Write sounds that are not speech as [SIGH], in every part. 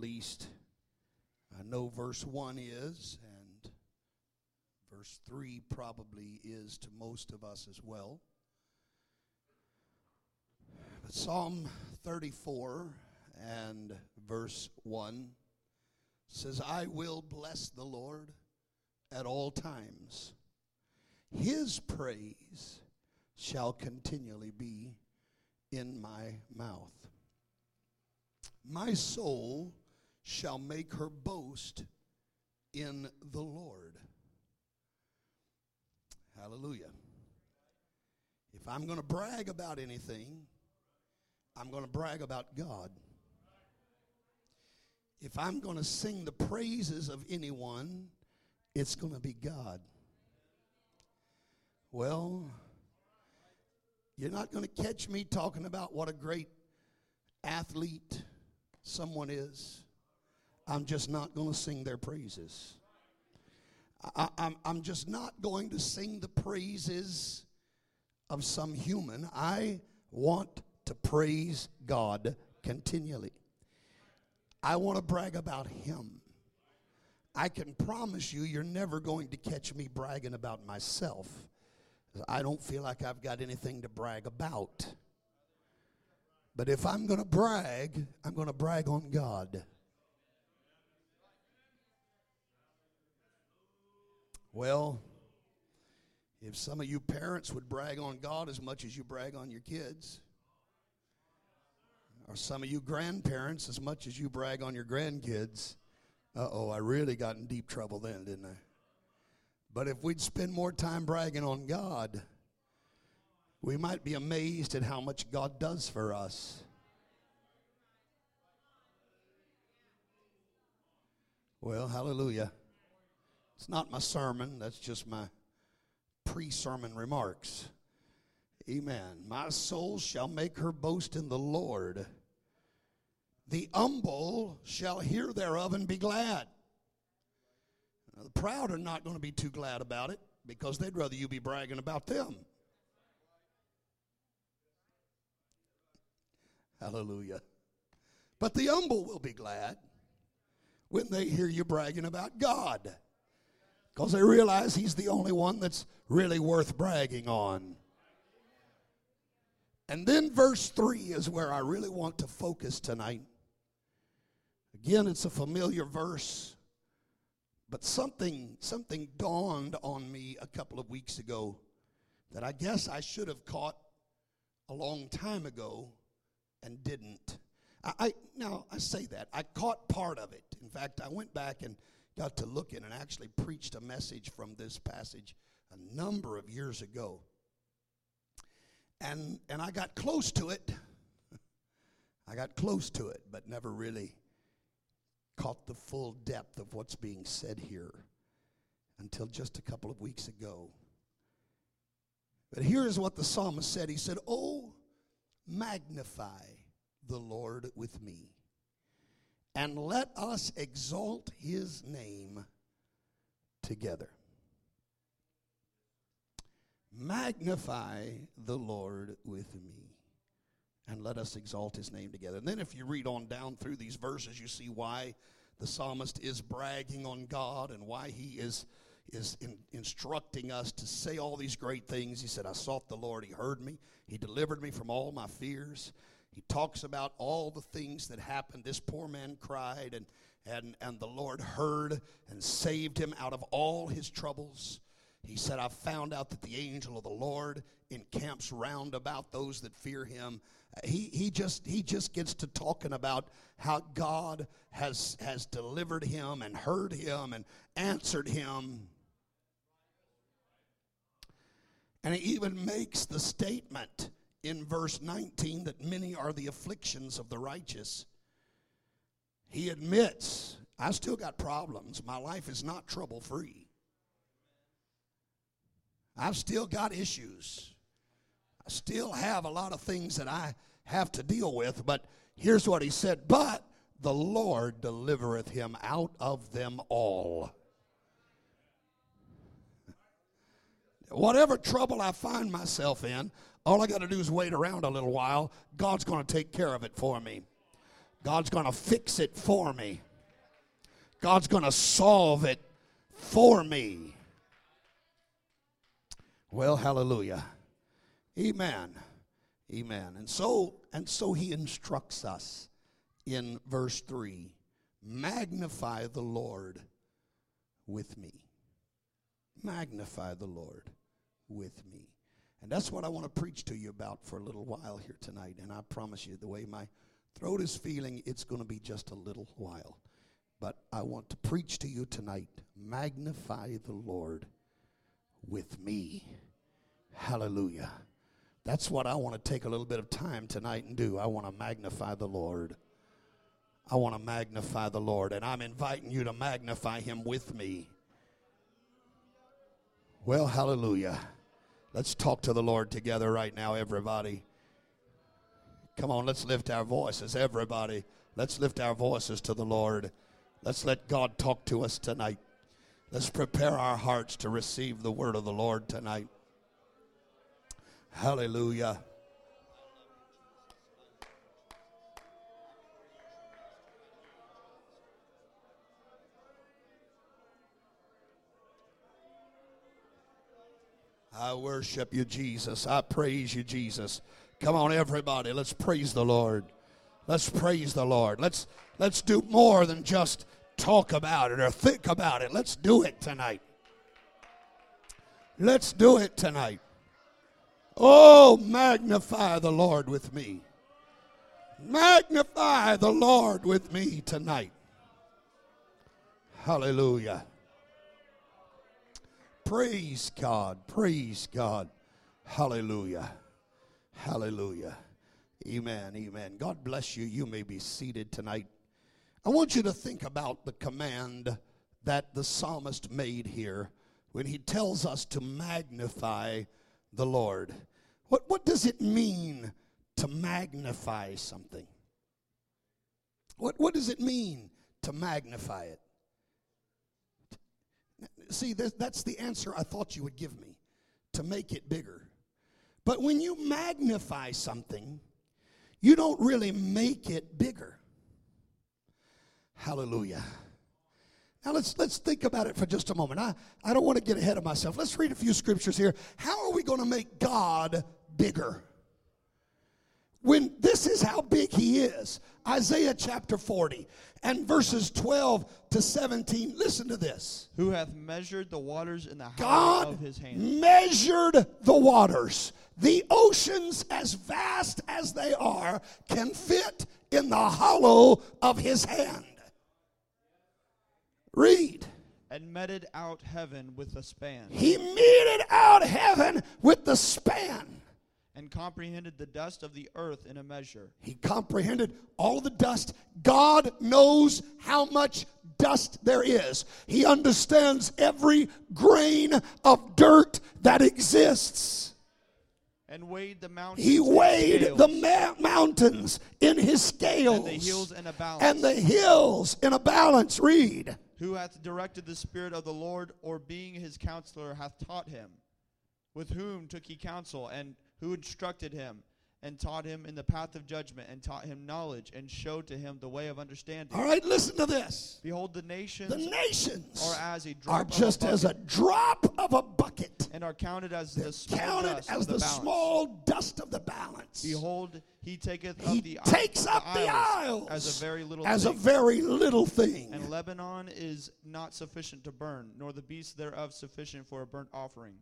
least I know verse 1 is, and verse 3 probably is to most of us as well. But Psalm 34 and verse 1 says, I will bless the Lord at all times. His praise shall continually be in my mouth. My soul shall make her boast in the Lord. Hallelujah. If I'm going to brag about anything, I'm going to brag about God. If I'm going to sing the praises of anyone, it's going to be God. Well, you're not going to catch me talking about what a great athlete someone is. I'm just not going to sing their praises. I, am I'm just not going to sing the praises of some human. I want to praise God continually. I want to brag about Him. I can promise you, you're never going to catch me bragging about myself. I don't feel like I've got anything to brag about. But if I'm going to brag, I'm going to brag on God. Well, if some of you parents would brag on God as much as you brag on your kids, or some of you grandparents as much as you brag on your grandkids, uh oh, I really got in deep trouble then, didn't I? But if we'd spend more time bragging on God, we might be amazed at how much God does for us. Well, hallelujah. It's not my sermon, that's just my pre sermon remarks. Amen. My soul shall make her boast in the Lord. The humble shall hear thereof and be glad. Now, the proud are not going to be too glad about it because they'd rather you be bragging about them. Hallelujah. But the humble will be glad when they hear you bragging about God because they realize he's the only one that's really worth bragging on. And then verse 3 is where I really want to focus tonight. Again, it's a familiar verse, but something something dawned on me a couple of weeks ago that I guess I should have caught a long time ago and didn't. I, I now I say that I caught part of it. In fact, I went back and got to looking and actually preached a message from this passage a number of years ago. And, and I got close to it. [LAUGHS] I got close to it, but never really caught the full depth of what's being said here until just a couple of weeks ago. But here's what the psalmist said He said, Oh, magnify the Lord with me and let us exalt his name together. Magnify the Lord with me and let us exalt his name together. And then, if you read on down through these verses, you see why the psalmist is bragging on God and why he is, is in, instructing us to say all these great things. He said, I sought the Lord, he heard me, he delivered me from all my fears. He talks about all the things that happened. This poor man cried, and, and, and the Lord heard and saved him out of all his troubles. He said, I found out that the angel of the Lord encamps round about those that fear him. He, he, just, he just gets to talking about how God has, has delivered him and heard him and answered him. And he even makes the statement in verse 19 that many are the afflictions of the righteous. He admits, I still got problems. My life is not trouble free. I've still got issues. I still have a lot of things that I have to deal with, but here's what he said But the Lord delivereth him out of them all. Whatever trouble I find myself in, all I got to do is wait around a little while. God's going to take care of it for me. God's going to fix it for me. God's going to solve it for me. Well, hallelujah. Amen. Amen. And so and so he instructs us in verse 3, magnify the Lord with me. Magnify the Lord with me. And that's what I want to preach to you about for a little while here tonight. And I promise you, the way my throat is feeling, it's going to be just a little while. But I want to preach to you tonight magnify the Lord with me. Hallelujah. That's what I want to take a little bit of time tonight and do. I want to magnify the Lord. I want to magnify the Lord. And I'm inviting you to magnify Him with me. Well, hallelujah. Let's talk to the Lord together right now, everybody. Come on, let's lift our voices, everybody. Let's lift our voices to the Lord. Let's let God talk to us tonight. Let's prepare our hearts to receive the word of the Lord tonight. Hallelujah. I worship you, Jesus. I praise you, Jesus. Come on, everybody. Let's praise the Lord. Let's praise the Lord. Let's let's do more than just talk about it or think about it. Let's do it tonight. Let's do it tonight. Oh, magnify the Lord with me. Magnify the Lord with me tonight. Hallelujah. Praise God. Praise God. Hallelujah. Hallelujah. Amen. Amen. God bless you. You may be seated tonight. I want you to think about the command that the psalmist made here when he tells us to magnify the Lord. What, what does it mean to magnify something? What, what does it mean to magnify it? See, that's the answer I thought you would give me to make it bigger. But when you magnify something, you don't really make it bigger. Hallelujah. Now let's let's think about it for just a moment. I, I don't want to get ahead of myself. Let's read a few scriptures here. How are we going to make God bigger? When this is how big he is. Isaiah chapter 40 and verses 12 to 17. Listen to this. Who hath measured the waters in the hollow God of his hand? measured the waters. The oceans, as vast as they are, can fit in the hollow of his hand. Read. And meted out heaven with a span. He meted out heaven with the span. And comprehended the dust of the earth in a measure. He comprehended all the dust. God knows how much dust there is. He understands every grain of dirt that exists. And weighed the mountains. He weighed the ma- mountains in his scales. and the hills in a balance. And the hills in a balance. Read. Who hath directed the Spirit of the Lord, or being his counselor, hath taught him? With whom took he counsel, and who instructed him, and taught him in the path of judgment, and taught him knowledge, and showed to him the way of understanding? All right, listen to this. Behold, the nations The nations are as a drop are just as a drop of a bucket. and are counted as the small Counted dust as of the, the small dust of the balance. Behold, he taketh he up the takes the up the isles as a very little as a very little thing. and Lebanon is not sufficient to burn, nor the beasts thereof sufficient for a burnt offering.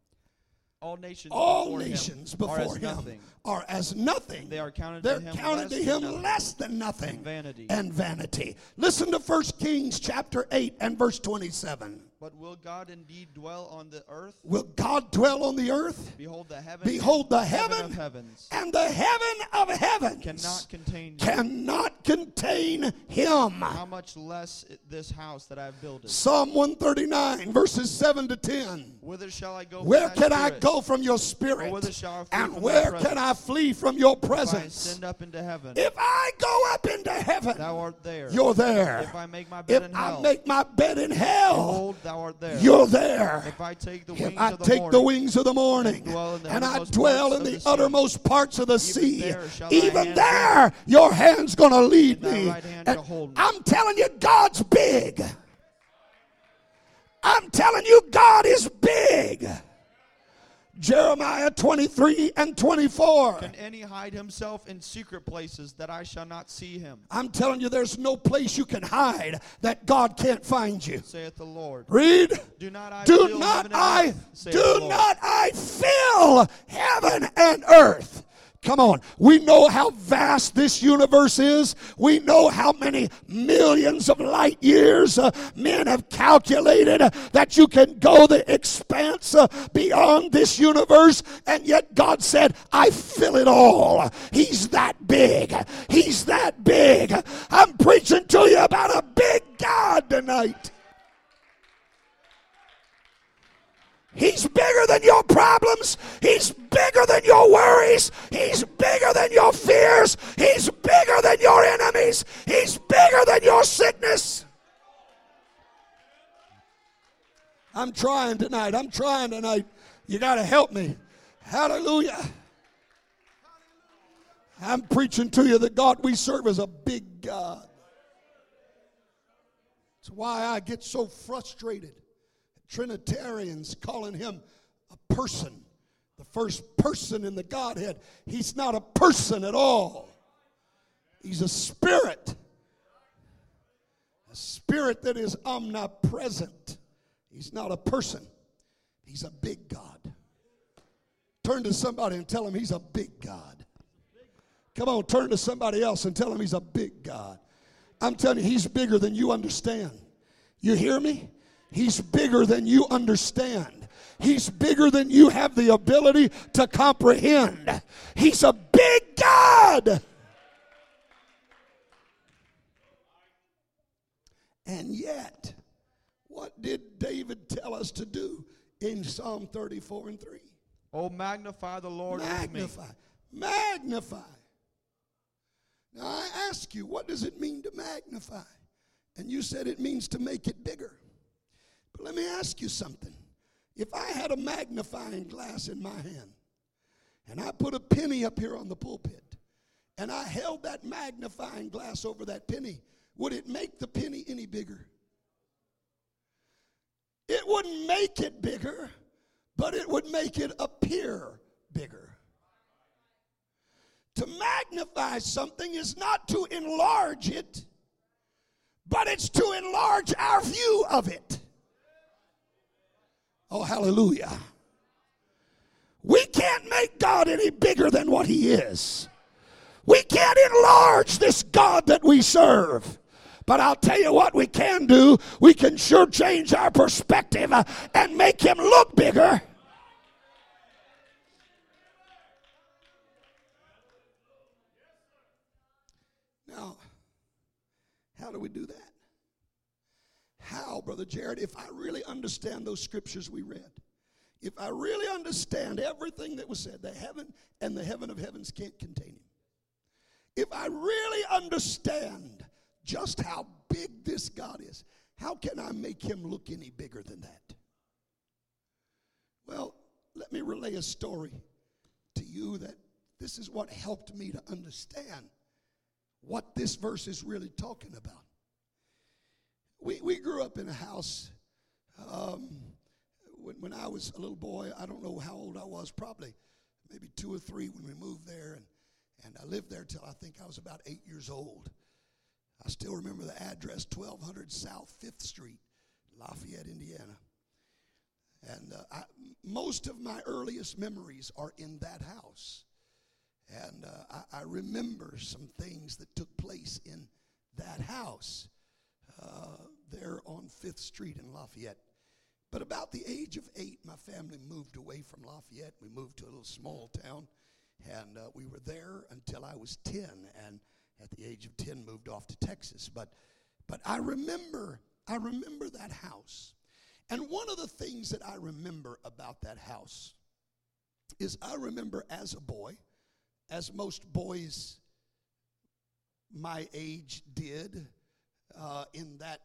All nations All before nations him before are as him nothing. are as nothing. They are counted They're to him counted less to than him nothing. less than nothing And vanity. and vanity. Listen to 1 Kings chapter 8 and verse 27. But will God indeed dwell on the earth? Will God dwell on the earth? Behold, the heaven, Behold the heaven heaven and the heaven of heavens cannot contain cannot contain him. How much less this house that I have built? Psalm 139 verses 7 to 10. Whither shall I go? Where can I go from your spirit? whither shall I flee And where can I flee from your If I presence? ascend up into heaven, If I go up into heaven, thou art there. you're there. If I make my bed in I hell, make my bed in hell, behold, thou art there. you're there. If I take the wings of the take morning, the wings of the morning and I dwell in the, uttermost parts of the sea, there shall thy even there your hand's going to lead me. right hand And hold me. I'm telling you, God's big. I'm telling you, God is big. Jeremiah 23 and 24. Can any hide himself in secret places that I shall not see him? I'm telling you, there's no place you can hide that God can't find you. Saith the Lord. Read. Do not I Do not I, do not I fill heaven and earth. Come on. We know how vast this universe is. We know how many millions of light years uh, men have calculated uh, that you can go the expanse uh, beyond this universe. And yet God said, I fill it all. He's that big. He's that big. I'm preaching to you about a big God tonight. He's bigger than your problems. He's bigger than your worries. He's bigger than your fears. He's bigger than your enemies. He's bigger than your sickness. I'm trying tonight. I'm trying tonight. You got to help me. Hallelujah. I'm preaching to you that God we serve is a big God. That's why I get so frustrated. Trinitarians calling him a person, the first person in the Godhead. He's not a person at all, he's a spirit. A spirit that is omnipresent. He's not a person, he's a big God. Turn to somebody and tell him he's a big God. Come on, turn to somebody else and tell him he's a big God. I'm telling you, he's bigger than you understand. You hear me? He's bigger than you understand. He's bigger than you have the ability to comprehend. He's a big God. And yet, what did David tell us to do in Psalm 34 and 3? Oh, magnify the Lord with me. Magnify. Magnify. Now I ask you, what does it mean to magnify? And you said it means to make it bigger. But let me ask you something. If I had a magnifying glass in my hand and I put a penny up here on the pulpit and I held that magnifying glass over that penny, would it make the penny any bigger? It wouldn't make it bigger, but it would make it appear bigger. To magnify something is not to enlarge it, but it's to enlarge our view of it. Oh, hallelujah. We can't make God any bigger than what He is. We can't enlarge this God that we serve. But I'll tell you what we can do. We can sure change our perspective uh, and make Him look bigger. Now, how do we do that? How, Brother Jared, if I really understand those scriptures we read, if I really understand everything that was said, the heaven and the heaven of heavens can't contain him. If I really understand just how big this God is, how can I make him look any bigger than that? Well, let me relay a story to you that this is what helped me to understand what this verse is really talking about. We, we grew up in a house um, when, when I was a little boy. I don't know how old I was, probably maybe two or three when we moved there. And, and I lived there till I think I was about eight years old. I still remember the address 1200 South 5th Street, Lafayette, Indiana. And uh, I, most of my earliest memories are in that house. And uh, I, I remember some things that took place in that house uh, there on Fifth Street in Lafayette. But about the age of eight, my family moved away from Lafayette. We moved to a little small town, and uh, we were there until I was 10. And at the age of 10, moved off to Texas. But, but I remember, I remember that house. And one of the things that I remember about that house is I remember as a boy, as most boys my age did in that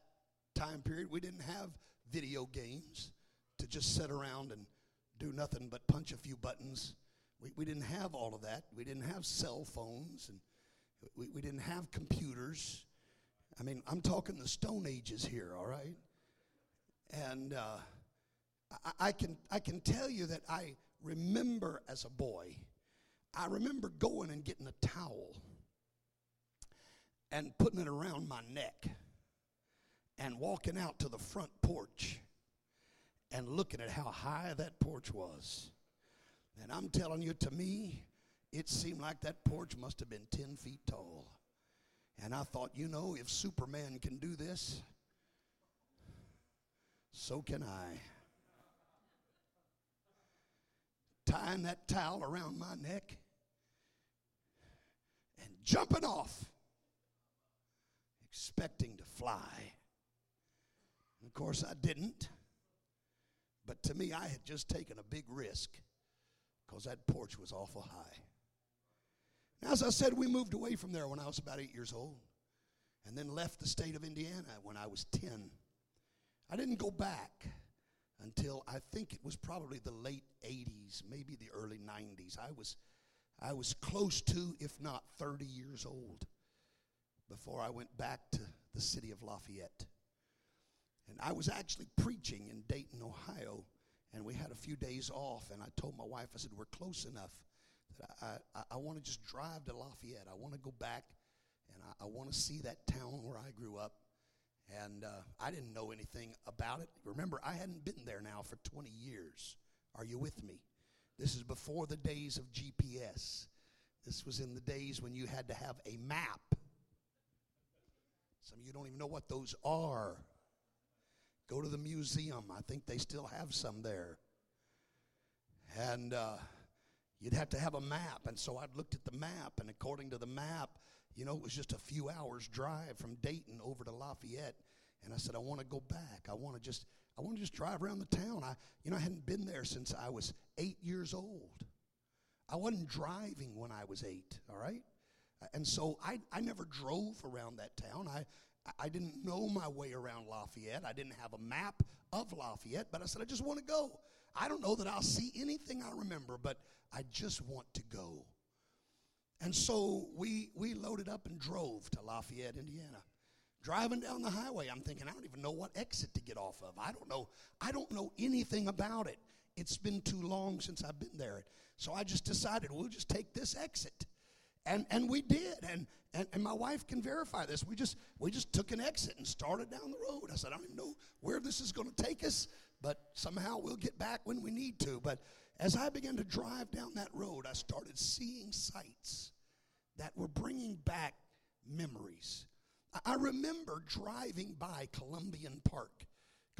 time period. We didn't have video games to just sit around and do nothing but punch a few buttons. We, we didn't have all of that. We didn't have cell phones and we, we didn't have computers. I mean, I'm talking the Stone Ages here, all right? And uh, I, I, can, I can tell you that I remember as a boy, I remember going and getting a towel and putting it around my neck and walking out to the front porch and looking at how high that porch was. And I'm telling you, to me, it seemed like that porch must have been 10 feet tall. And I thought, you know, if Superman can do this, so can I. Tying that towel around my neck and jumping off, expecting to fly. Of course, I didn't. But to me, I had just taken a big risk because that porch was awful high. As I said, we moved away from there when I was about eight years old and then left the state of Indiana when I was 10. I didn't go back until I think it was probably the late 80s, maybe the early 90s. I was, I was close to, if not 30 years old, before I went back to the city of Lafayette. And I was actually preaching in Dayton, Ohio, and we had a few days off. And I told my wife, I said, We're close enough that I, I, I want to just drive to Lafayette. I want to go back and I, I want to see that town where I grew up. And uh, I didn't know anything about it. Remember, I hadn't been there now for 20 years. Are you with me? This is before the days of GPS. This was in the days when you had to have a map. Some of you don't even know what those are. Go to the museum. I think they still have some there. And uh, you'd have to have a map. And so I looked at the map, and according to the map, you know, it was just a few hours drive from Dayton over to Lafayette. And I said, I want to go back. I want to just, I want to just drive around the town. I, you know, I hadn't been there since I was eight years old. I wasn't driving when I was eight, all right? And so I, I never drove around that town. I, I didn't know my way around Lafayette. I didn't have a map of Lafayette, but I said, I just want to go. I don't know that I'll see anything I remember, but I just want to go. And so we, we loaded up and drove to Lafayette, Indiana. Driving down the highway, I'm thinking, I don't even know what exit to get off of. I don't know. I don't know anything about it. It's been too long since I've been there. So I just decided we'll just take this exit. And, and we did. And, and, and my wife can verify this. We just, we just took an exit and started down the road. I said, I don't even know where this is going to take us, but somehow we'll get back when we need to. But as I began to drive down that road, I started seeing sights that were bringing back memories. I, remember driving by Columbian Park.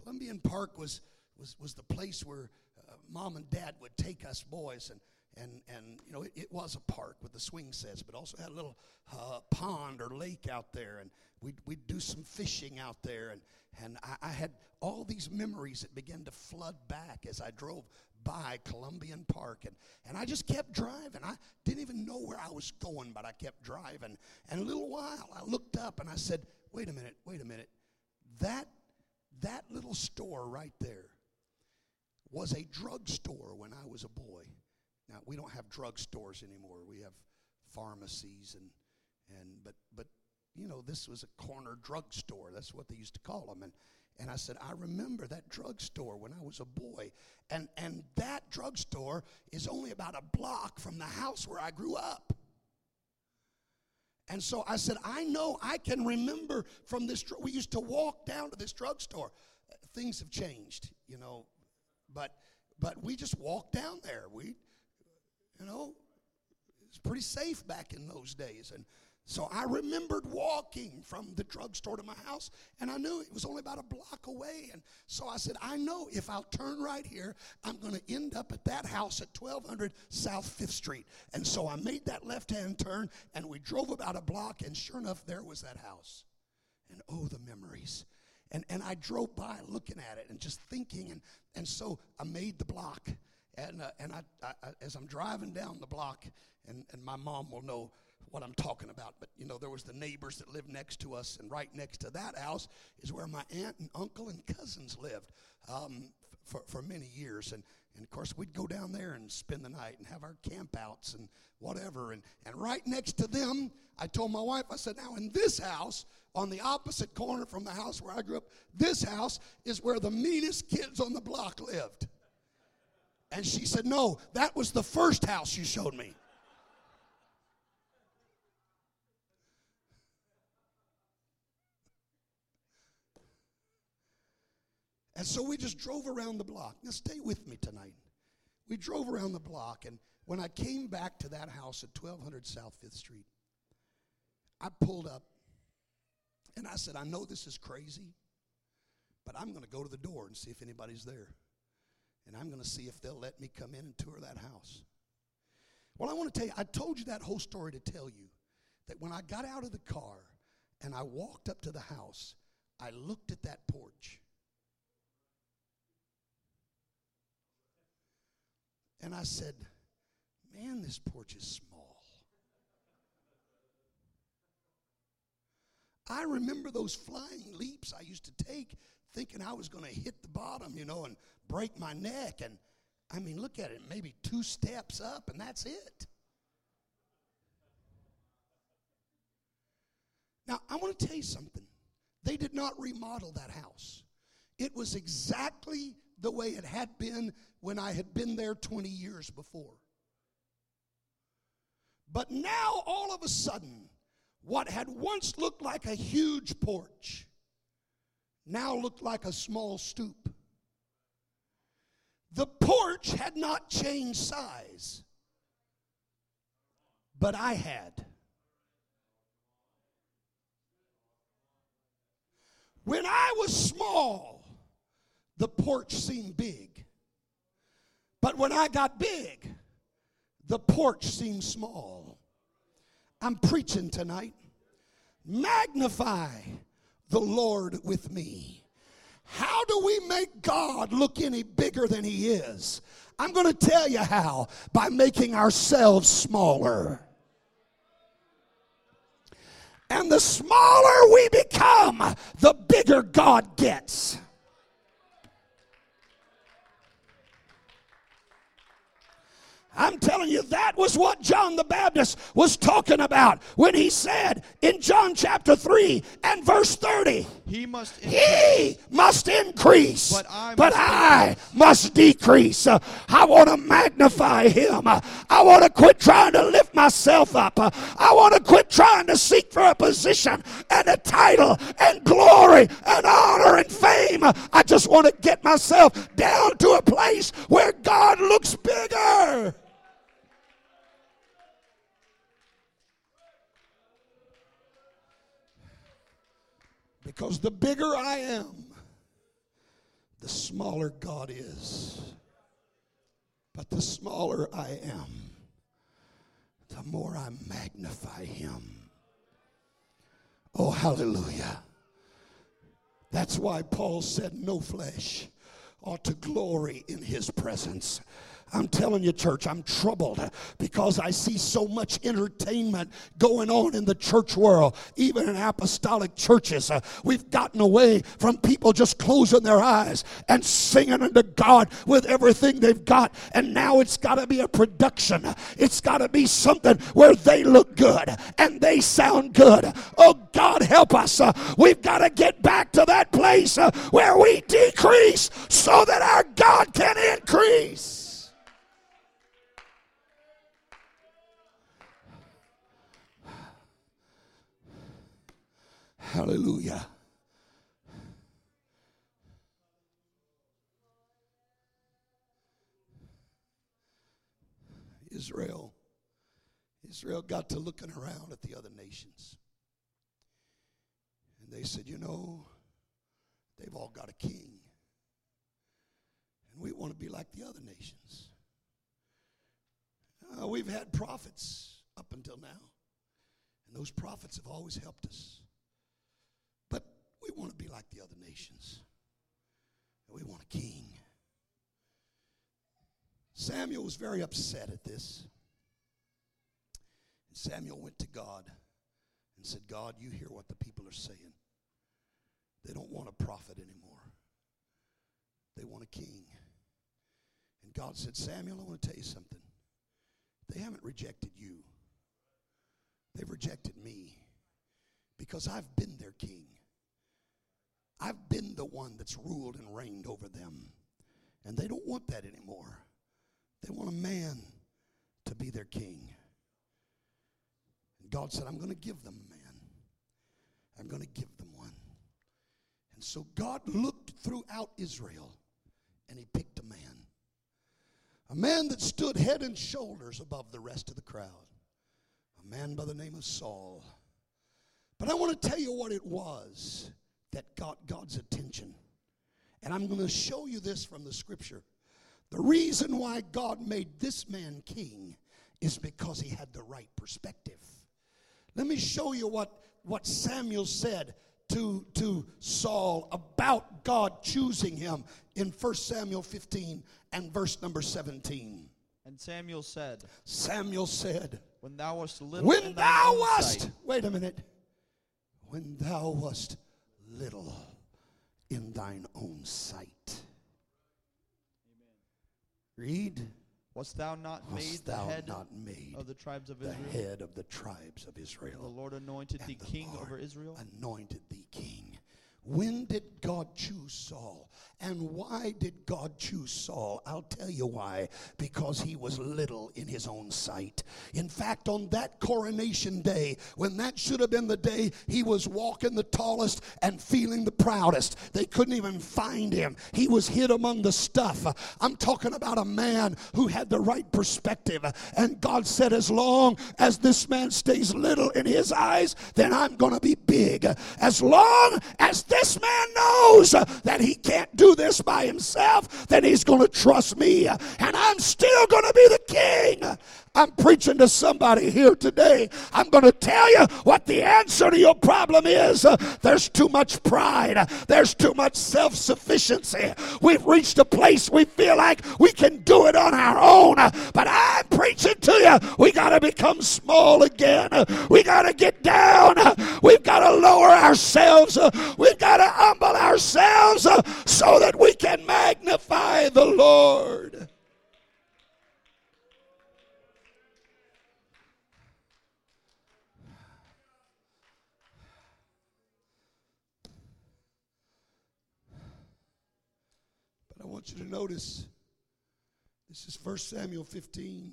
Columbian Park was, was, was the place where uh, mom and dad would take us boys and and and you know it, it, was a park with the swing sets, but also had a little uh, pond or lake out there, and we'd we'd do some fishing out there, and and I, I, had all these memories that began to flood back as I drove by Columbian Park, and and I just kept driving. I didn't even know where I was going, but I kept driving, and a little while I looked up and I said, "Wait a minute, wait a minute, that that little store right there." Was a drugstore when I was a boy. Now we don't have drugstores anymore. We have pharmacies and and but but you know this was a corner drugstore. That's what they used to call them. And and I said I remember that drugstore when I was a boy. And and that drugstore is only about a block from the house where I grew up. And so I said, I know I can remember from this. We used to walk down to this drugstore. Things have changed, you know, but but we just walked down there. We you know, it's pretty safe back in those days. And so I remembered walking from the drugstore to my house, and I knew it was only about a block away. And so I said, I know if I'll turn right here, I'm going to end up at that house at 1200 South Fifth Street. And so I made that left hand turn, and we drove about a block, and sure enough, there was that house. And oh, the memories. And, and I drove by looking at it and just thinking, and, and so I made the block. And, uh, and I, I, as I'm driving down the block, and, and my mom will know what I'm talking about, but you know, there was the neighbors that lived next to us, and right next to that house is where my aunt and uncle and cousins lived um, for, for many years. And, and of course, we'd go down there and spend the night and have our campouts and whatever. And, and right next to them, I told my wife, I said, now in this house, on the opposite corner from the house where I grew up, this house is where the meanest kids on the block lived. And she said, no, that was the first house you showed me. And so we just drove around the block. Now, stay with me tonight. We drove around the block, and when I came back to that house at 1200 South 5th Street, I pulled up and I said, I know this is crazy, but I'm going to go to the door and see if anybody's there. And I'm going to see if they'll let me come in and tour that house. Well, I want to tell you, I told you that whole story to tell you that when I got out of the car and I walked up to the house, I looked at that porch And I said, Man, this porch is small. I remember those flying leaps I used to take thinking I was going to hit the bottom, you know, and break my neck. And I mean, look at it, maybe two steps up, and that's it. Now, I want to tell you something. They did not remodel that house, it was exactly the way it had been when I had been there 20 years before. But now, all of a sudden, what had once looked like a huge porch now looked like a small stoop. The porch had not changed size, but I had. When I was small, the porch seemed big. But when I got big, the porch seemed small. I'm preaching tonight. Magnify the Lord with me. How do we make God look any bigger than He is? I'm going to tell you how by making ourselves smaller. And the smaller we become, the bigger God gets. I'm telling you, that was what John the Baptist was talking about when he said in John chapter 3 and verse 30, He must increase, he must increase but I, but must, I must decrease. Uh, I want to magnify him. Uh, I want to quit trying to lift myself up. Uh, I want to quit trying to seek for a position and a title and glory and honor and fame. I just want to get myself down to a place where God looks bigger. Because the bigger I am, the smaller God is. But the smaller I am, the more I magnify Him. Oh, hallelujah. That's why Paul said, No flesh ought to glory in His presence. I'm telling you, church, I'm troubled because I see so much entertainment going on in the church world, even in apostolic churches. Uh, we've gotten away from people just closing their eyes and singing unto God with everything they've got. And now it's got to be a production, it's got to be something where they look good and they sound good. Oh, God, help us. Uh, we've got to get back to that place uh, where we decrease so that our God can increase. Hallelujah. Israel. Israel got to looking around at the other nations. And they said, you know, they've all got a king. And we want to be like the other nations. Uh, we've had prophets up until now. And those prophets have always helped us. We want to be like the other nations. And we want a king. Samuel was very upset at this. And Samuel went to God and said, God, you hear what the people are saying. They don't want a prophet anymore, they want a king. And God said, Samuel, I want to tell you something. They haven't rejected you, they've rejected me because I've been their king. I've been the one that's ruled and reigned over them. And they don't want that anymore. They want a man to be their king. And God said, I'm going to give them a man. I'm going to give them one. And so God looked throughout Israel and he picked a man. A man that stood head and shoulders above the rest of the crowd. A man by the name of Saul. But I want to tell you what it was that got God's attention. And I'm going to show you this from the scripture. The reason why God made this man king is because he had the right perspective. Let me show you what, what Samuel said to, to Saul about God choosing him in 1 Samuel 15 and verse number 17. And Samuel said, Samuel said, When thou wast little When thou wast, sight, wait a minute, when thou wast little in thine own sight. Read. wast thou not made Wast the head not made of the tribes of the Israel? head of the tribes of The Lord anointed And thee the king Lord over Israel? Anointed thee king. When did God choose Saul? And why did God choose Saul? I'll tell you why. Because he was little in his own sight. In fact, on that coronation day, when that should have been the day he was walking the tallest and feeling the proudest, they couldn't even find him. He was hid among the stuff. I'm talking about a man who had the right perspective. And God said, As long as this man stays little in his eyes, then I'm going to be big. As long as this man knows that he can't do this by himself, then he's going to trust me. And I'm still going to be the king. I'm preaching to somebody here today. I'm going to tell you what the answer to your problem is. Uh, There's too much pride. There's too much self sufficiency. We've reached a place we feel like we can do it on our own. Uh, But I'm preaching to you. We got to become small again. Uh, We got to get down. Uh, We've got to lower ourselves. Uh, We've got to humble ourselves uh, so that we can magnify the Lord. Want you to notice this is 1 Samuel 15.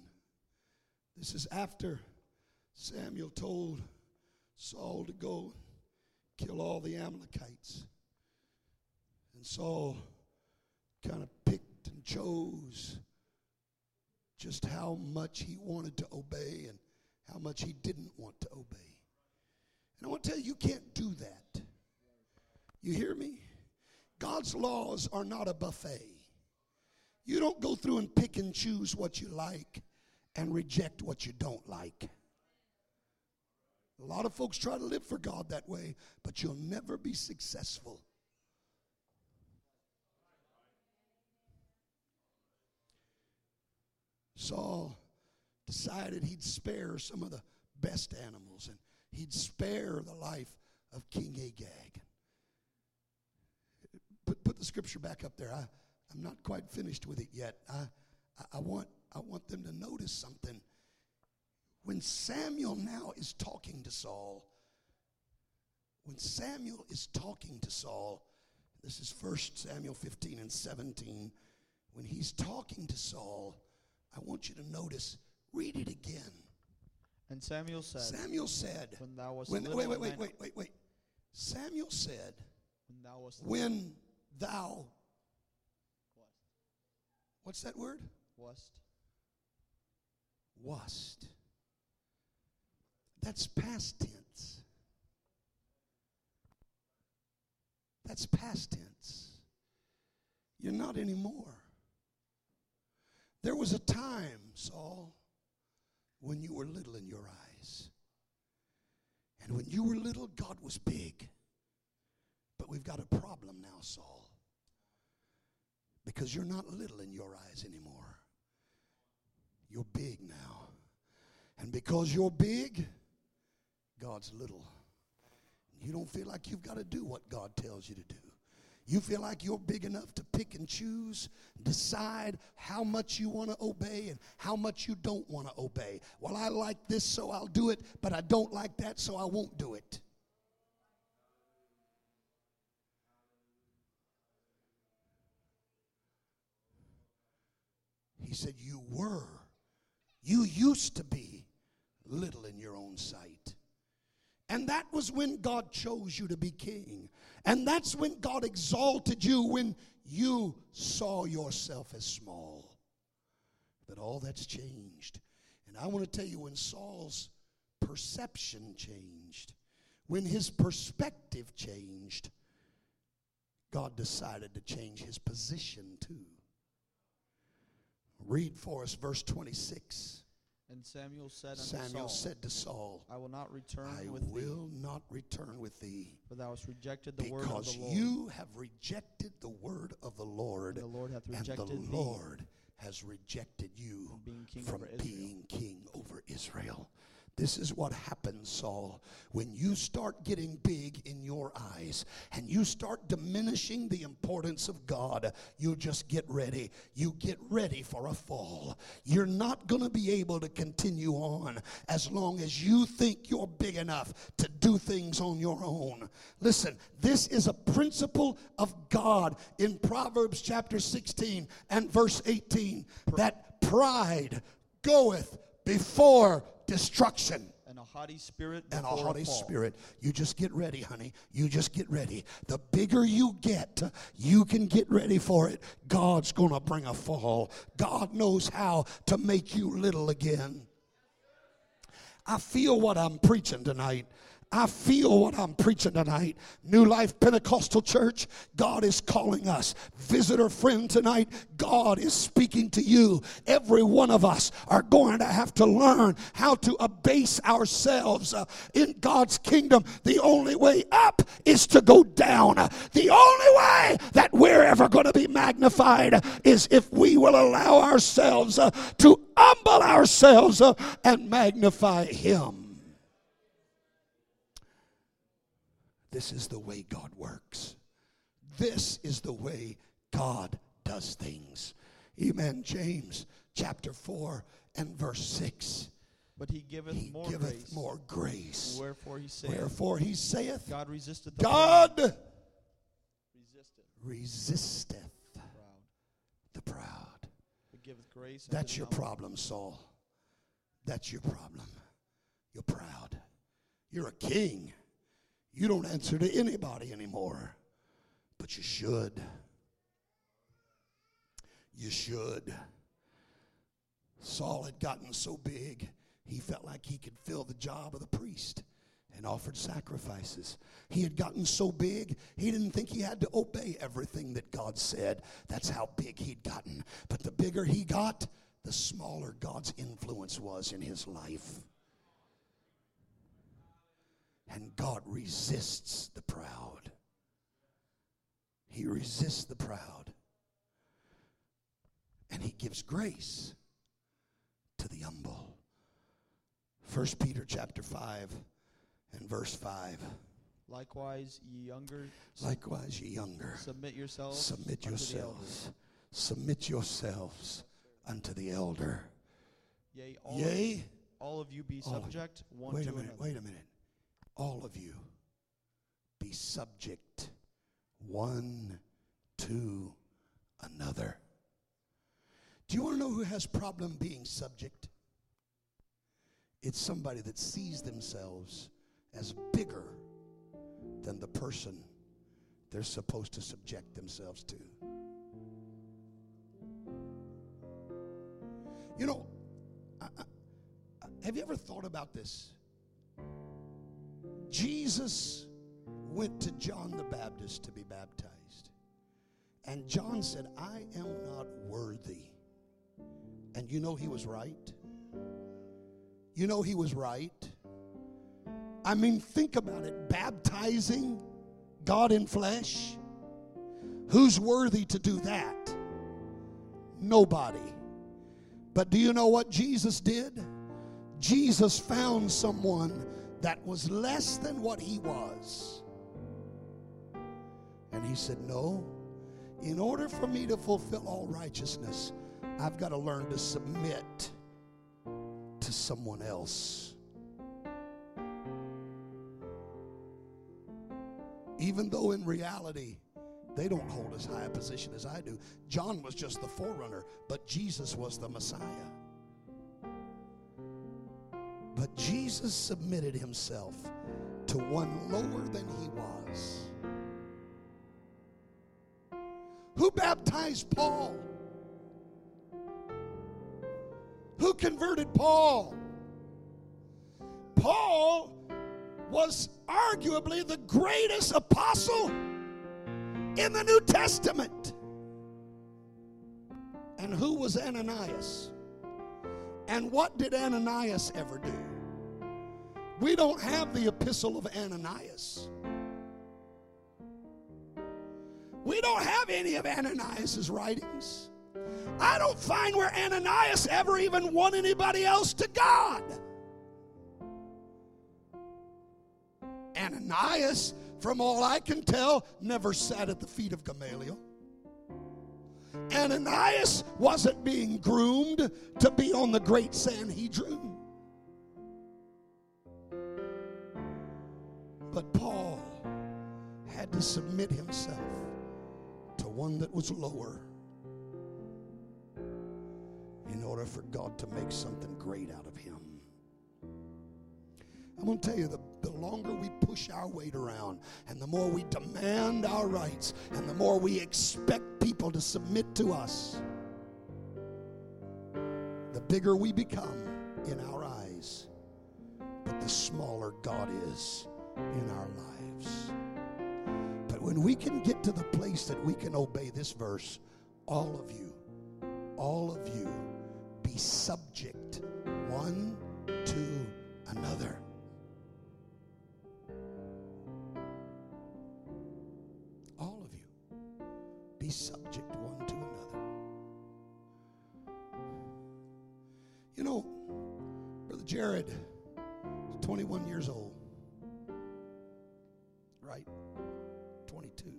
This is after Samuel told Saul to go kill all the Amalekites. And Saul kind of picked and chose just how much he wanted to obey and how much he didn't want to obey. And I want to tell you, you can't do that. You hear me? God's laws are not a buffet. You don't go through and pick and choose what you like and reject what you don't like. A lot of folks try to live for God that way, but you'll never be successful. Saul decided he'd spare some of the best animals and he'd spare the life of King Agag. Put, put the scripture back up there. I, I'm not quite finished with it yet. I, I, I want, I want them to notice something. When Samuel now is talking to Saul, when Samuel is talking to Saul, this is 1 Samuel 15 and 17. When he's talking to Saul, I want you to notice, read it again. And Samuel said, Samuel said, When thou wast when, wait, wait, wait, wait, wait, wait. Samuel said, When thou wast when thou, what's that word? wast Wast. That's past tense. That's past tense. You're not anymore. There was a time, Saul, when you were little in your eyes. And when you were little, God was big. But we've got a problem now, Saul. Because you're not little in your eyes anymore. You're big now. And because you're big, God's little. You don't feel like you've got to do what God tells you to do. You feel like you're big enough to pick and choose, decide how much you want to obey and how much you don't want to obey. Well, I like this, so I'll do it, but I don't like that, so I won't do it. He said, You were, you used to be little in your own sight. And that was when God chose you to be king. And that's when God exalted you when you saw yourself as small. But all that's changed. And I want to tell you when Saul's perception changed, when his perspective changed, God decided to change his position too. Read for us verse 26. And Samuel said unto Samuel Saul, said to Saul, I will not return I with thee, will not return with thee for thou hast rejected the word of the Lord. Because you have rejected the word of the Lord, and the Lord hath and rejected the thee Lord has rejected you from being king from over Israel. being king over Israel. This is what happens, Saul, when you start getting big in your eyes and you start diminishing the importance of God. You just get ready. You get ready for a fall. You're not going to be able to continue on as long as you think you're big enough to do things on your own. Listen, this is a principle of God in Proverbs chapter 16 and verse 18 that pride goeth before destruction and a haughty spirit and a haughty fall. spirit. You just get ready, honey. You just get ready. The bigger you get, you can get ready for it. God's going to bring a fall. God knows how to make you little again. I feel what I'm preaching tonight. I feel what I'm preaching tonight. New Life Pentecostal Church, God is calling us. Visitor friend tonight, God is speaking to you. Every one of us are going to have to learn how to abase ourselves uh, in God's kingdom. The only way up is to go down. The only way that we're ever going to be magnified is if we will allow ourselves uh, to humble ourselves uh, and magnify Him. This is the way God works. This is the way God does things. Amen. James chapter 4 and verse 6. But he giveth He more giveth grace. more grace. Wherefore he saith, Wherefore he saith, God resisteth the God proud, resisteth resisteth the proud, the proud. but giveth grace. That's your problem, Saul. That's your problem. You're proud. You're a king. You don't answer to anybody anymore, but you should. You should. Saul had gotten so big, he felt like he could fill the job of the priest and offered sacrifices. He had gotten so big, he didn't think he had to obey everything that God said. That's how big he'd gotten. But the bigger he got, the smaller God's influence was in his life. And God resists the proud. He resists the proud. And he gives grace to the humble. 1 Peter chapter 5 and verse 5. Likewise, ye younger, Likewise, ye younger, submit yourselves submit unto the elders. yourselves. Submit yourselves unto the elder. Yea, all, Yea, all of you be all subject one wait to a minute, another. wait a minute. All of you be subject one to another. Do you want to know who has problem being subject? It's somebody that sees themselves as bigger than the person they're supposed to subject themselves to. You know, I, I, have you ever thought about this? Jesus went to John the Baptist to be baptized. And John said, I am not worthy. And you know he was right. You know he was right. I mean, think about it baptizing God in flesh. Who's worthy to do that? Nobody. But do you know what Jesus did? Jesus found someone that was less than what he was. And he said, No, in order for me to fulfill all righteousness, I've got to learn to submit to someone else. Even though in reality, they don't hold as high a position as I do. John was just the forerunner, but Jesus was the Messiah. But Jesus submitted himself to one lower than he was. Who baptized Paul? Who converted Paul? Paul was arguably the greatest apostle in the New Testament. And who was Ananias? And what did Ananias ever do? We don't have the epistle of Ananias. We don't have any of Ananias's writings. I don't find where Ananias ever even won anybody else to God. Ananias, from all I can tell, never sat at the feet of Gamaliel. Ananias wasn't being groomed to be on the great Sanhedrin. But Paul had to submit himself to one that was lower in order for God to make something great out of him. I'm going to tell you the, the longer we push our weight around and the more we demand our rights and the more we expect people to submit to us, the bigger we become in our eyes, but the smaller God is in our lives. But when we can get to the place that we can obey this verse, all of you, all of you, be subject one to another. Subject one to another. You know, Brother Jared is 21 years old. Right? 22.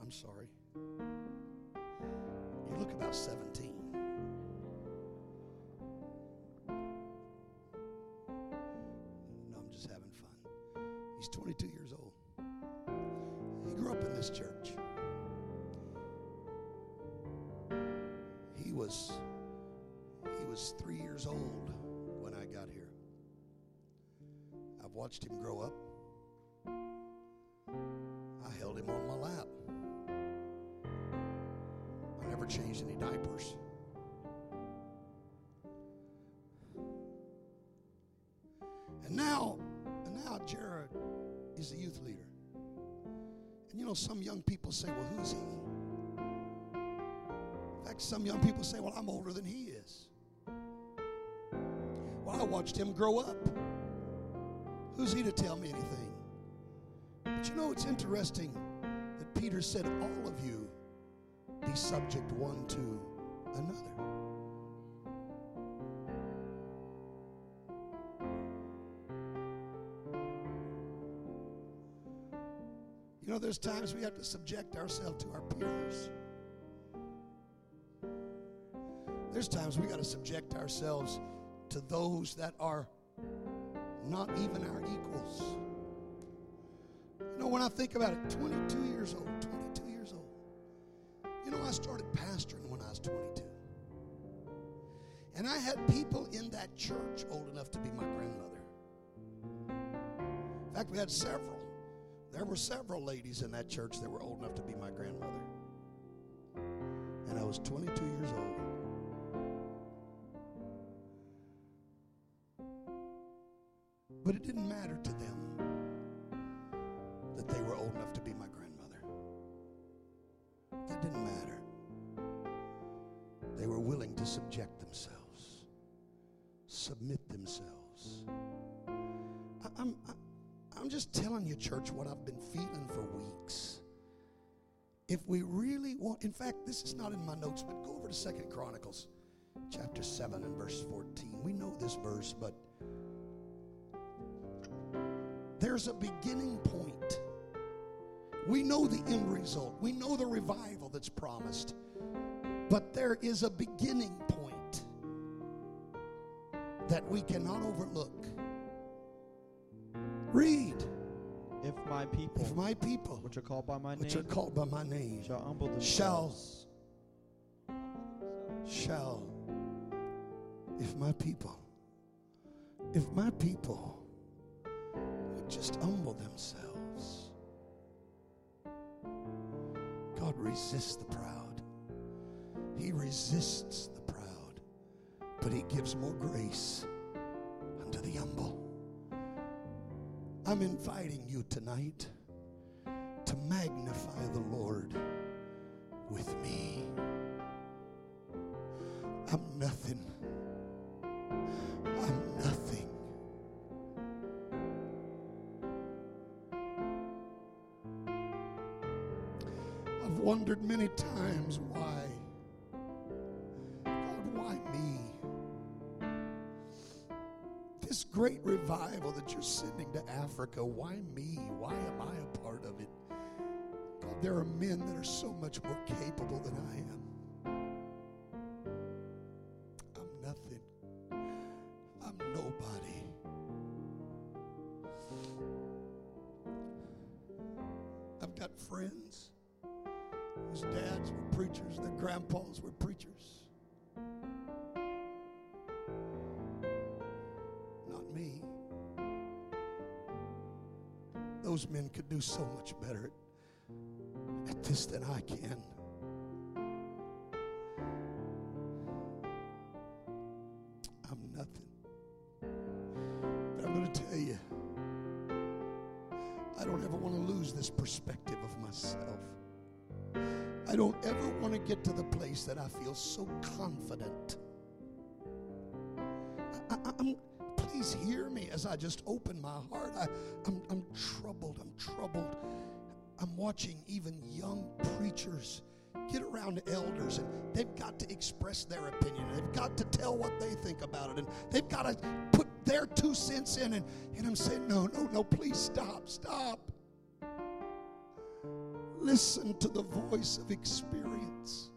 I'm sorry. You look about 17. No, I'm just having fun. He's 22 years old. He grew up in this church. He was he was 3 years old when I got here. I've watched him grow up. I held him on my lap. I never changed any diapers. And now, and now Jared is the youth leader. And you know, some young people say, well, who's he? Some young people say, well, I'm older than he is. Well, I watched him grow up. Who's he to tell me anything? But you know, it's interesting that Peter said, all of you be subject one to another. You know, there's times we have to subject ourselves to our peers. There's times we got to subject ourselves to those that are not even our equals. You know, when I think about it, 22 years old, 22 years old. You know, I started pastoring when I was 22. And I had people in that church old enough to be my grandmother. In fact, we had several. There were several ladies in that church that were old enough to be my grandmother. And I was 22 years old. But it didn't matter to them that they were old enough to be my grandmother. That didn't matter. They were willing to subject themselves, submit themselves. I, am I'm just telling you, church, what I've been feeling for weeks. If we really want, in fact, this is not in my notes, but go over to Second Chronicles chapter 7 and verse 14. We know this verse, but there's a beginning point. We know the end result, we know the revival that's promised, but there is a beginning point that we cannot overlook. Read. If my people, If my people, which are called by my which are called by my name, shall humble themselves, shall, if my people, if my people just humble themselves, God resists the proud. He resists the proud, but He gives more grace unto the humble. I'm inviting you tonight to magnify the Lord with me. I'm nothing. Africa, why me? Why am I a part of it? God, there are men that are so much more capable than I am. This perspective of myself. I don't ever want to get to the place that I feel so confident. I, I, please hear me as I just open my heart. I, I'm, I'm troubled. I'm troubled. I'm watching even young preachers get around elders and they've got to express their opinion. They've got to tell what they think about it. And they've got to put their two cents in. And, and I'm saying, no, no, no, please stop, stop. Listen to the voice of experience.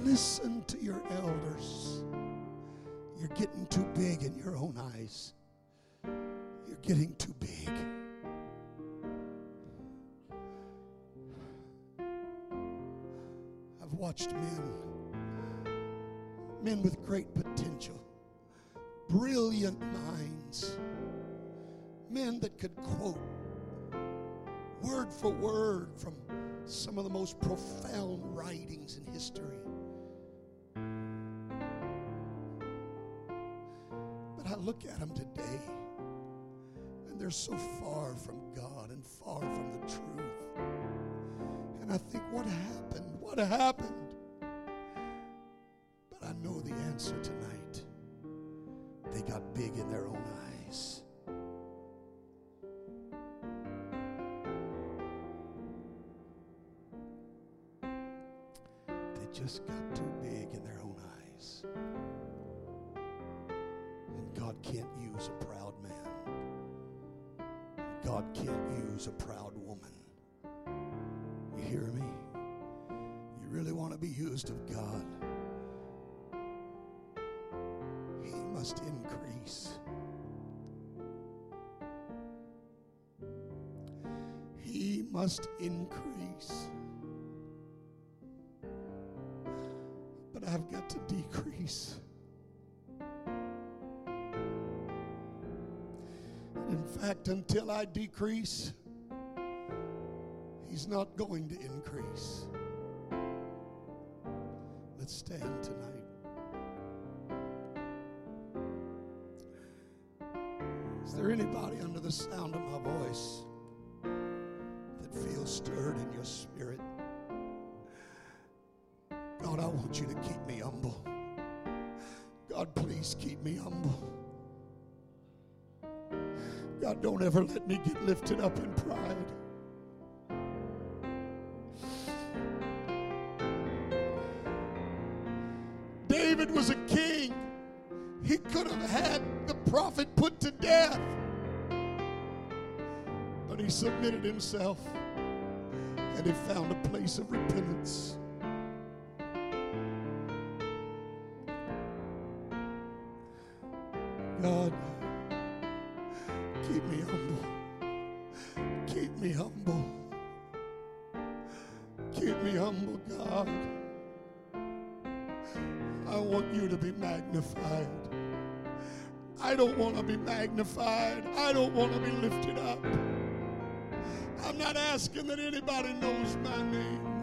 Listen to your elders. You're getting too big in your own eyes. You're getting too big. I've watched men, men with great potential, brilliant minds, men that could quote for word from some of the most profound writings in history. But I look at them today, and they're so far from God and far from the truth. And I think, what happened? What happened? But I know the answer tonight. They got big in their own eyes. A proud woman. You hear me? You really want to be used of God? He must increase. He must increase. But I've got to decrease. In fact, until I decrease, He's not going to increase. Let's stand tonight. Is there anybody under the sound of my voice that feels stirred in your spirit? God, I want you to keep me humble. God, please keep me humble. God, don't ever let me get lifted up in pride. David was a king, he could have had the prophet put to death. But he submitted himself and he found a place of repentance. Magnified. I don't want to be lifted up. I'm not asking that anybody knows my name.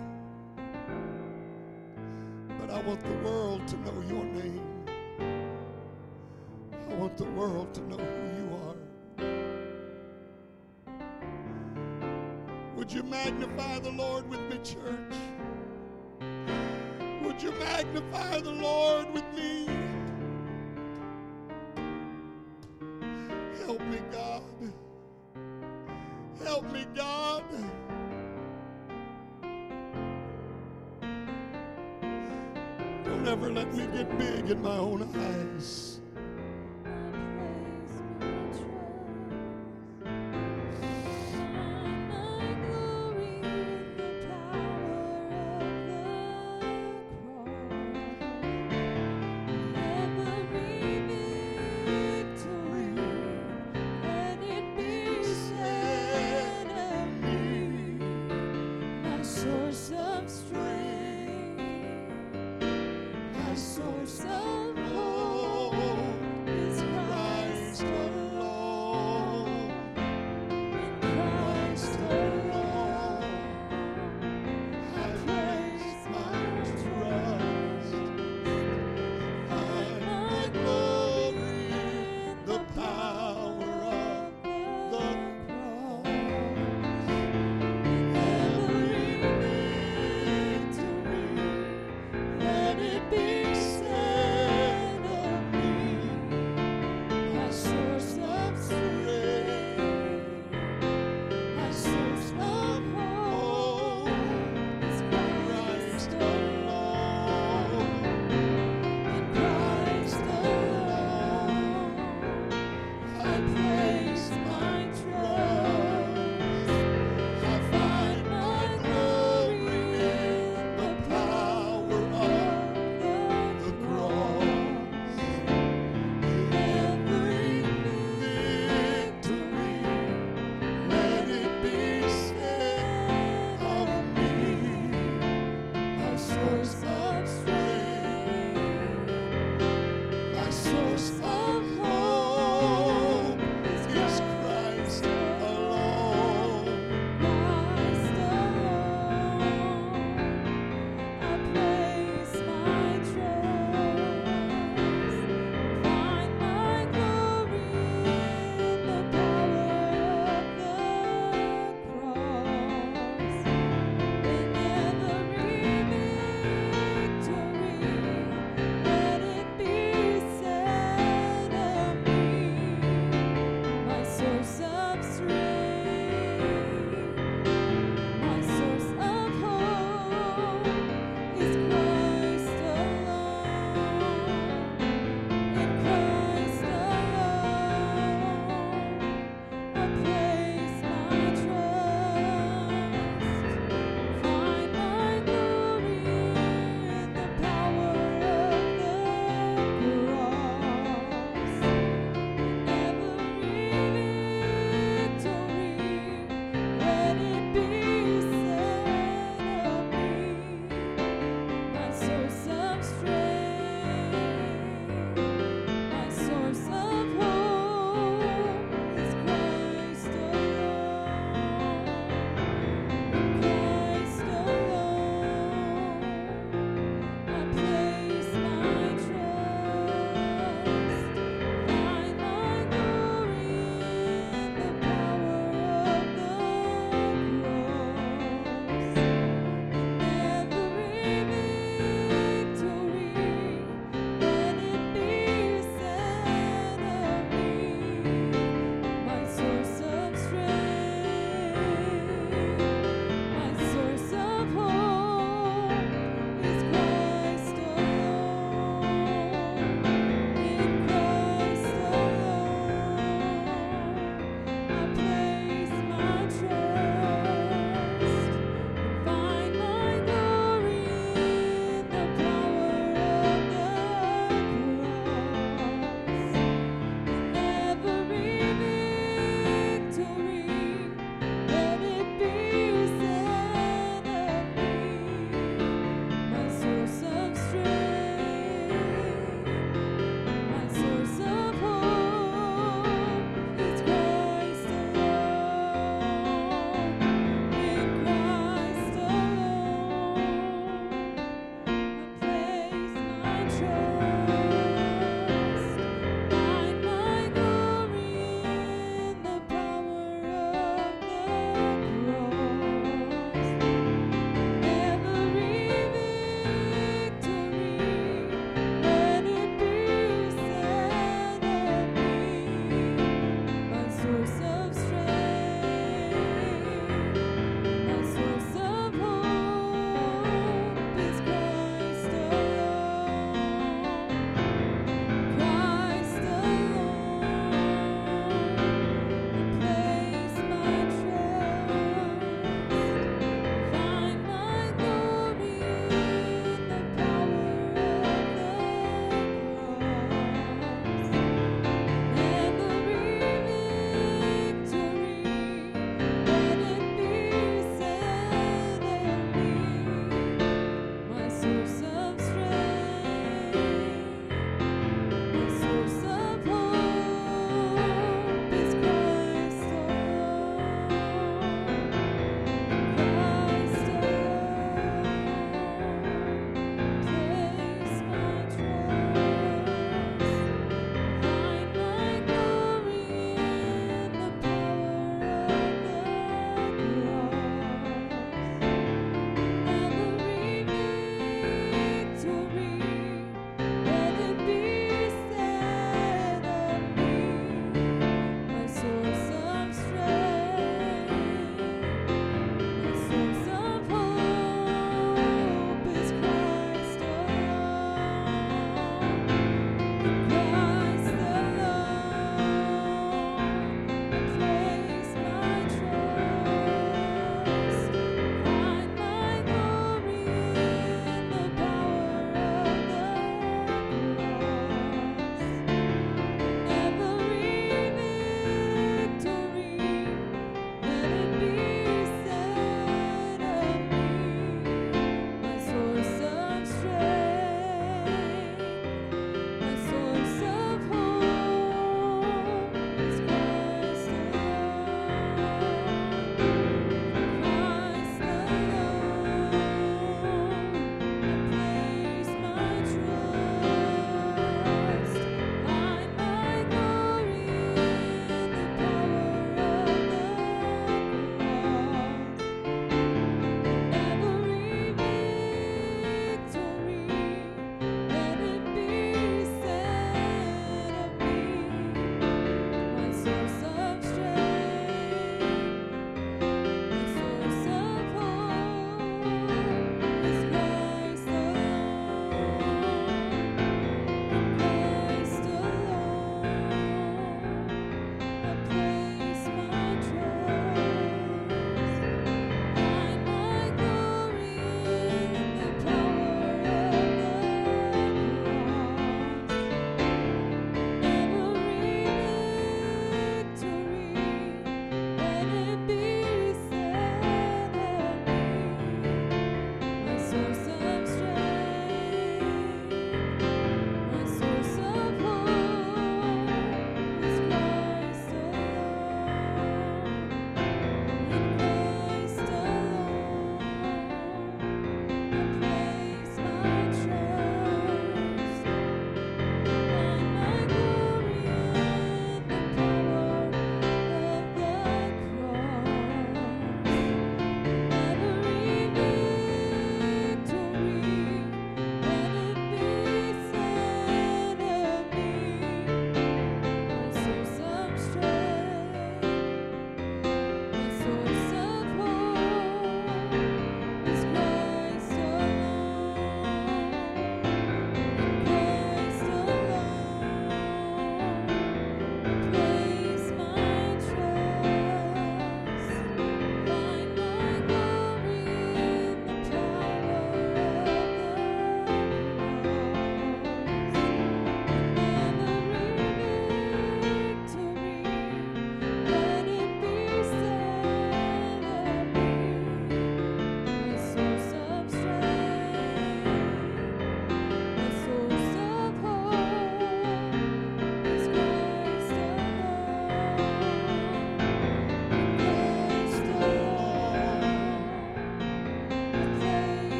But I want the world to know your name. I want the world to know who you are. Would you magnify the Lord with me, church? Would you magnify the Lord with me? Get my own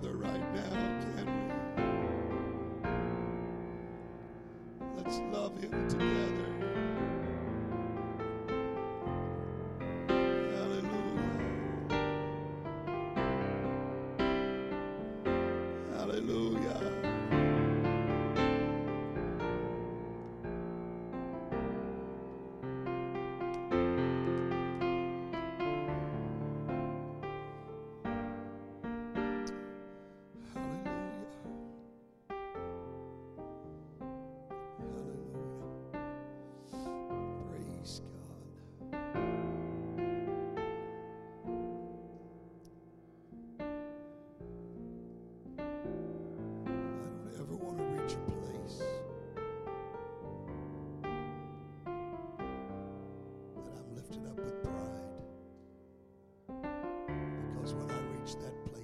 together right?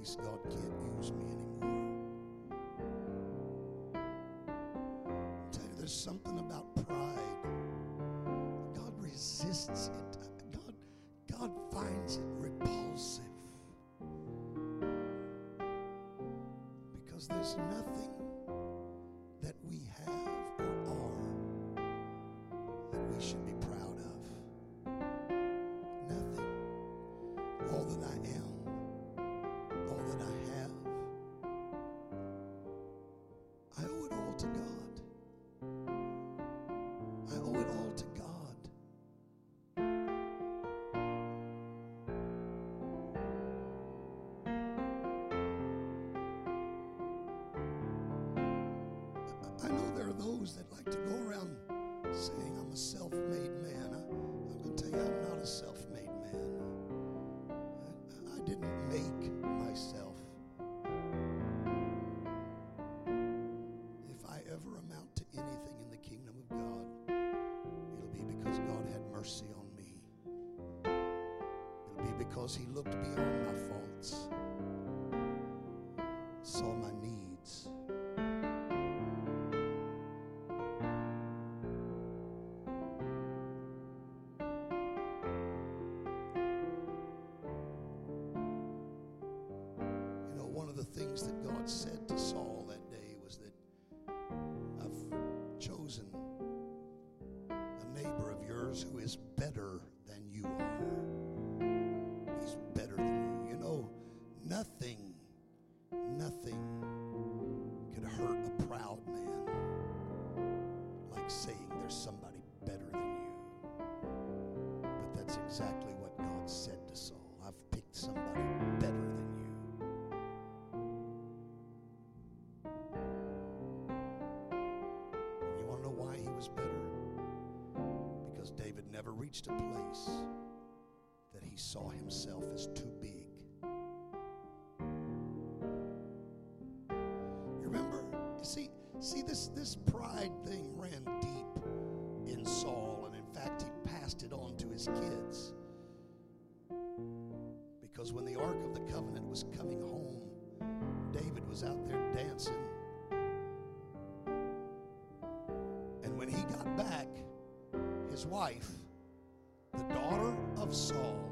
Place, God can't use me anymore. I'll tell you, there's something about pride. God resists it. God, God finds it repulsive. Because there's nothing there are those that like to go around saying, I'm a self made man. I, I'm going to tell you, I'm not a self made man. I, I didn't make myself. If I ever amount to anything in the kingdom of God, it'll be because God had mercy on me. It'll be because He looked beyond my faults, exactly what God said to Saul. I've picked somebody better than you. And you want to know why he was better? Because David never reached a place that he saw himself as too big. You remember? See, see this this pride thing ran deep in Saul, and in fact, he passed it on to his kids. Wife, the daughter of Saul,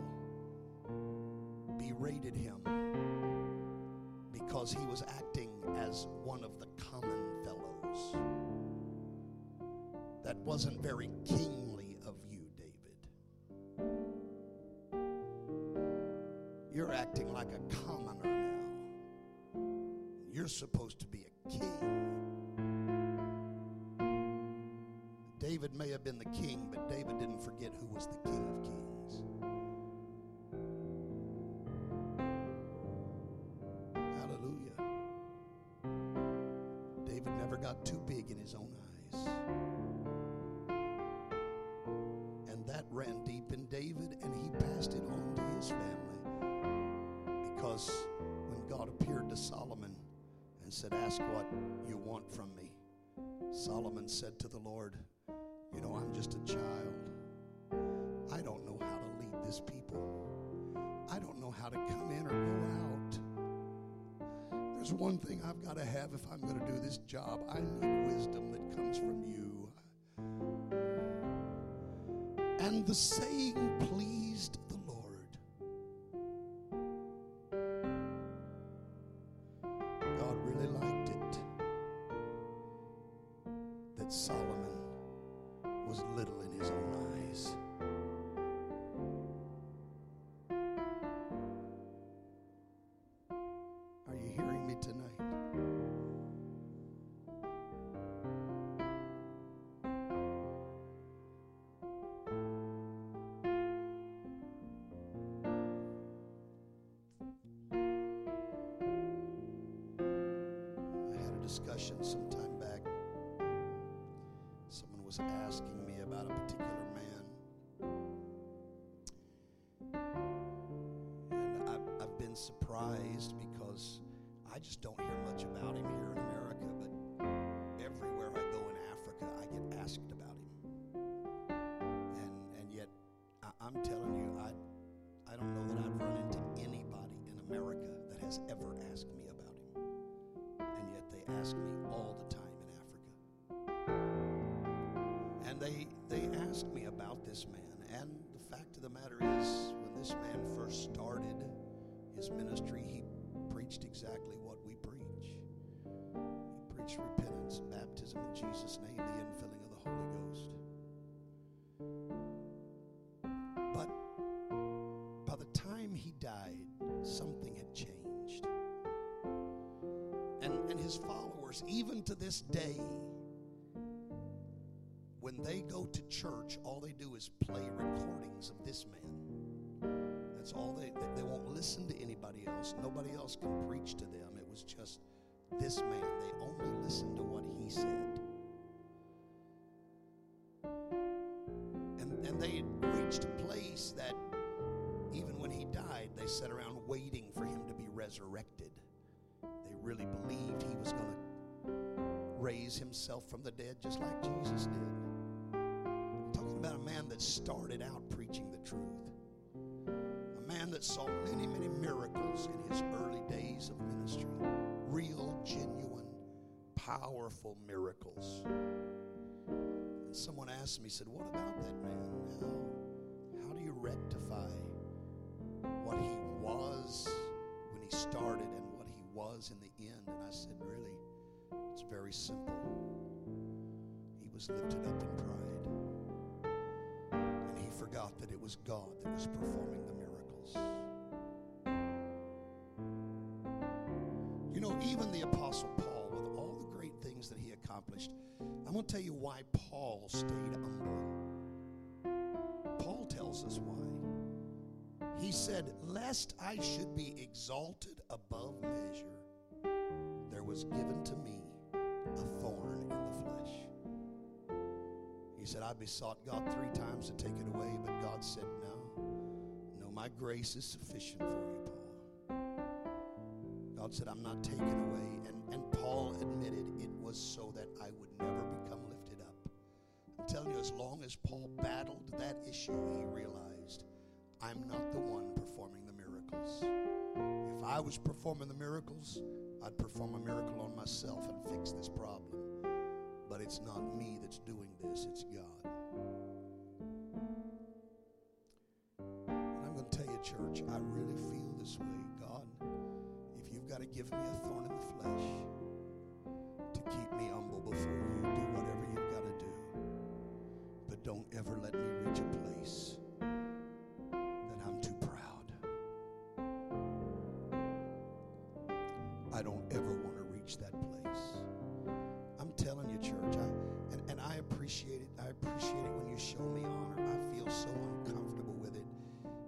berated him because he was acting as one of the common fellows. That wasn't very kingly of you, David. You're acting like a commoner now. You're supposed to be a king. David may have been the king, but David didn't forget who was the king of kings. Job. I need wisdom that comes from you. And the saying been surprised because I just don't hear much about him here in America, but everywhere I go in Africa, I get asked about him. And, and yet, I, I'm telling you, I, I don't know that I've run into anybody in America that has ever asked me about him and yet they ask me all the time in Africa. And they they ask me about this man, and the fact of the matter is, when this man first started his ministry, he preached exactly what we preach. He preached repentance, baptism in Jesus' name, the infilling of the Holy Ghost. But by the time he died, something had changed and, and his followers, even to this day, when they go to church, all they do is play recordings of this man. All they, they, they won't listen to anybody else. Nobody else can preach to them. It was just this man. They only listened to what he said. And, and they reached a place that even when he died, they sat around waiting for him to be resurrected. They really believed he was going to raise himself from the dead just like Jesus did. I'm talking about a man that started out preaching the truth. That saw many, many miracles in his early days of ministry. Real, genuine, powerful miracles. And someone asked me, said, What about that man? How, how do you rectify what he was when he started and what he was in the end? And I said, Really, it's very simple. He was lifted up in pride. And he forgot that it was God that was performing the miracles. You know, even the Apostle Paul, with all the great things that he accomplished, I'm going to tell you why Paul stayed humble. Paul tells us why. He said, Lest I should be exalted above measure, there was given to me a thorn in the flesh. He said, I besought God three times to take it away, but God said, no, my grace is sufficient for you, Paul. God said, I'm not taking away. And, and Paul admitted it was so that I would never become lifted up. I'm telling you, as long as Paul battled that issue, he realized, I'm not the one performing the miracles. If I was performing the miracles, I'd perform a miracle on myself and fix this problem. But it's not me that's doing this, it's God. Telling you, church, I, and, and I appreciate it. I appreciate it when you show me honor. I feel so uncomfortable with it.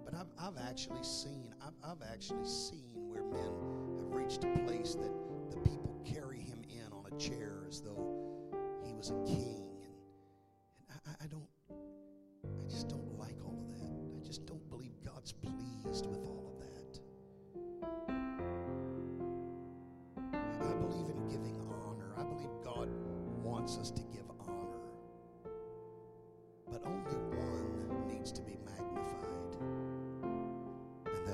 But I've, I've actually seen, I've, I've actually seen where men have reached a place that the people carry him in on a chair as though he was a king.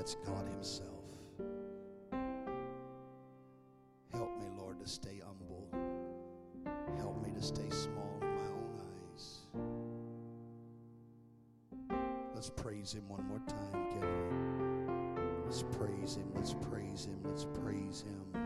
That's God Himself. Help me, Lord, to stay humble. Help me to stay small in my own eyes. Let's praise Him one more time, can we? Let's praise Him. Let's praise Him. Let's praise Him.